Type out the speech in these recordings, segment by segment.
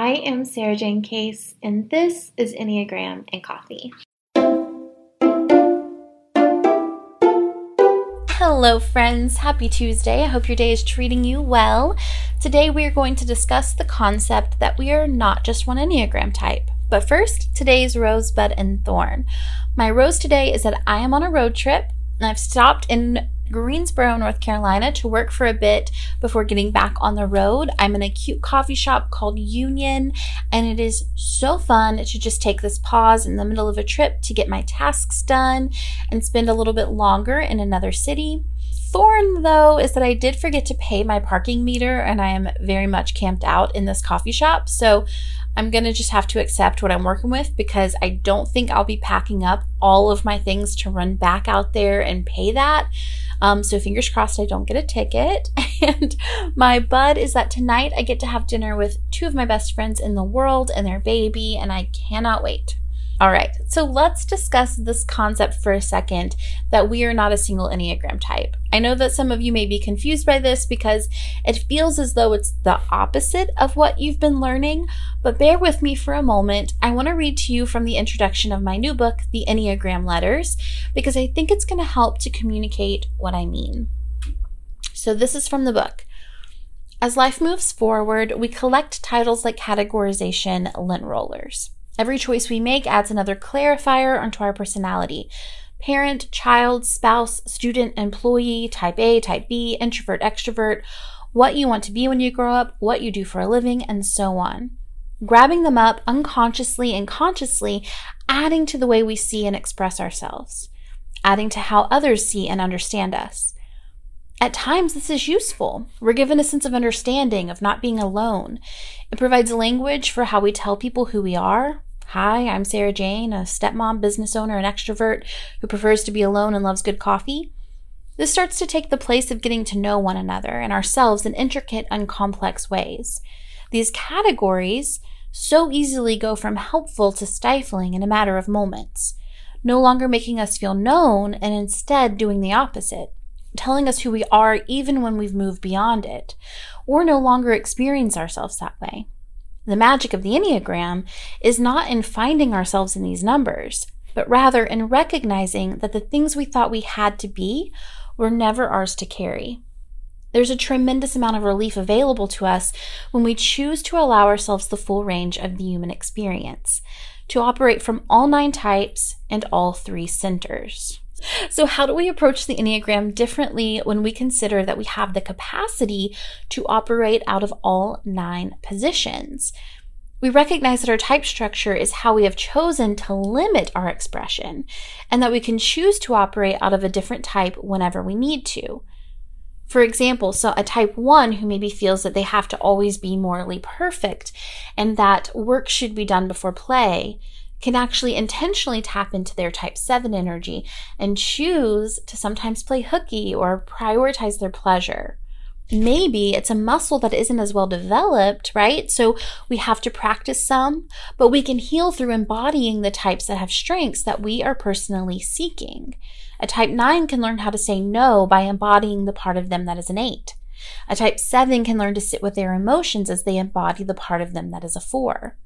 I am Sarah Jayne Case, and this is Enneagram and Coffee. Hello, friends. Happy Tuesday. I hope your day is treating you well. Today, we are going to discuss the concept that we are not just one Enneagram type. But first, today's rosebud and thorn. My rose today is that I am on a road trip. And I've stopped in Greensboro, North Carolina to work for a bit before getting back on the road. I'm in a cute coffee shop called Union, and it is so fun to just take this pause in the middle of a trip to get my tasks done and spend a little bit longer in another city. Thorn, though, is that I did forget to pay my parking meter and I am very much camped out in this coffee shop. So I'm going to just have to accept what I'm working with because I don't think I'll be packing up all of my things to run back out there and pay that. Um, so fingers crossed I don't get a ticket. And my bud is that tonight I get to have dinner with two of my best friends in the world and their baby, and I cannot wait. All right, so let's discuss this concept for a second that we are not a single Enneagram type. I know that some of you may be confused by this because it feels as though it's the opposite of what you've been learning, but bear with me for a moment. I want to read to you from the introduction of my new book, The Enneagram Letters, because I think it's going to help to communicate what I mean. So, this is from the book. As life moves forward, we collect titles like categorization lint rollers. Every choice we make adds another clarifier onto our personality. Parent, child, spouse, student, employee, type A, type B, introvert, extrovert, what you want to be when you grow up, what you do for a living, and so on. Grabbing them up unconsciously and consciously, adding to the way we see and express ourselves, adding to how others see and understand us. At times, this is useful. We're given a sense of understanding, of not being alone. It provides language for how we tell people who we are, Hi, I'm Sarah Jayne, a stepmom, business owner, and extrovert who prefers to be alone and loves good coffee. This starts to take the place of getting to know one another and ourselves in intricate and complex ways. These categories so easily go from helpful to stifling in a matter of moments, no longer making us feel known and instead doing the opposite, telling us who we are even when we've moved beyond it, or no longer experience ourselves that way. The magic of the Enneagram is not in finding ourselves in these numbers, but rather in recognizing that the things we thought we had to be were never ours to carry. There's a tremendous amount of relief available to us when we choose to allow ourselves the full range of the human experience, to operate from all nine types and all three centers. So, how do we approach the Enneagram differently when we consider that we have the capacity to operate out of all nine positions? We recognize that our type structure is how we have chosen to limit our expression, and that we can choose to operate out of a different type whenever we need to. For example, so a type 1 who maybe feels that they have to always be morally perfect and that work should be done before play can actually intentionally tap into their type 7 energy and choose to sometimes play hooky or prioritize their pleasure. Maybe it's a muscle that isn't as well developed, right? So we have to practice some, but we can heal through embodying the types that have strengths that we are personally seeking. A type 9 can learn how to say no by embodying the part of them that is an 8. A type 7 can learn to sit with their emotions as they embody the part of them that is a 4.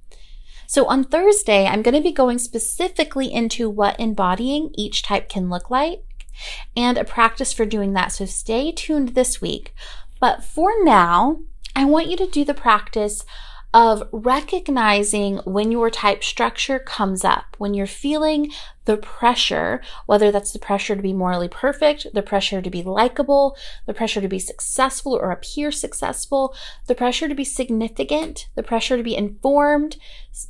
So on Thursday, I'm going to be going specifically into what embodying each type can look like and a practice for doing that. So stay tuned this week. But for now, I want you to do the practice of recognizing when your type structure comes up, when you're feeling the pressure, whether that's the pressure to be morally perfect, the pressure to be likable, the pressure to be successful or appear successful, the pressure to be significant, the pressure to be informed,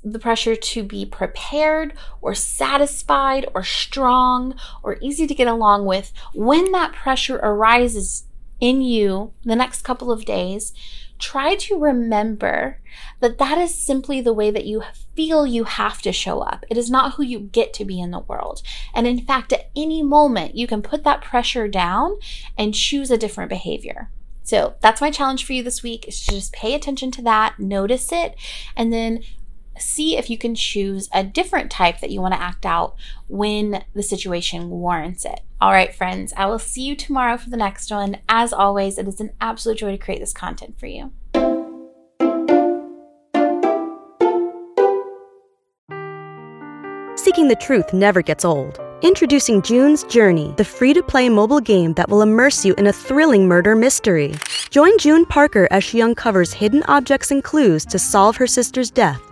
the pressure to be prepared or satisfied or strong or easy to get along with. When that pressure arises in you the next couple of days, try to remember that that is simply the way that you feel you have to show up. It is not who you get to be in the world. And in fact, at any moment, you can put that pressure down and choose a different behavior. So that's my challenge for you this week is to just pay attention to that, notice it, and then see if you can choose a different type that you want to act out when the situation warrants it. All right, friends, I will see you tomorrow for the next one. As always, it is an absolute joy to create this content for you. Seeking the truth never gets old. Introducing June's Journey, the free to play mobile game that will immerse you in a thrilling murder mystery. Join June Parker as she uncovers hidden objects and clues to solve her sister's death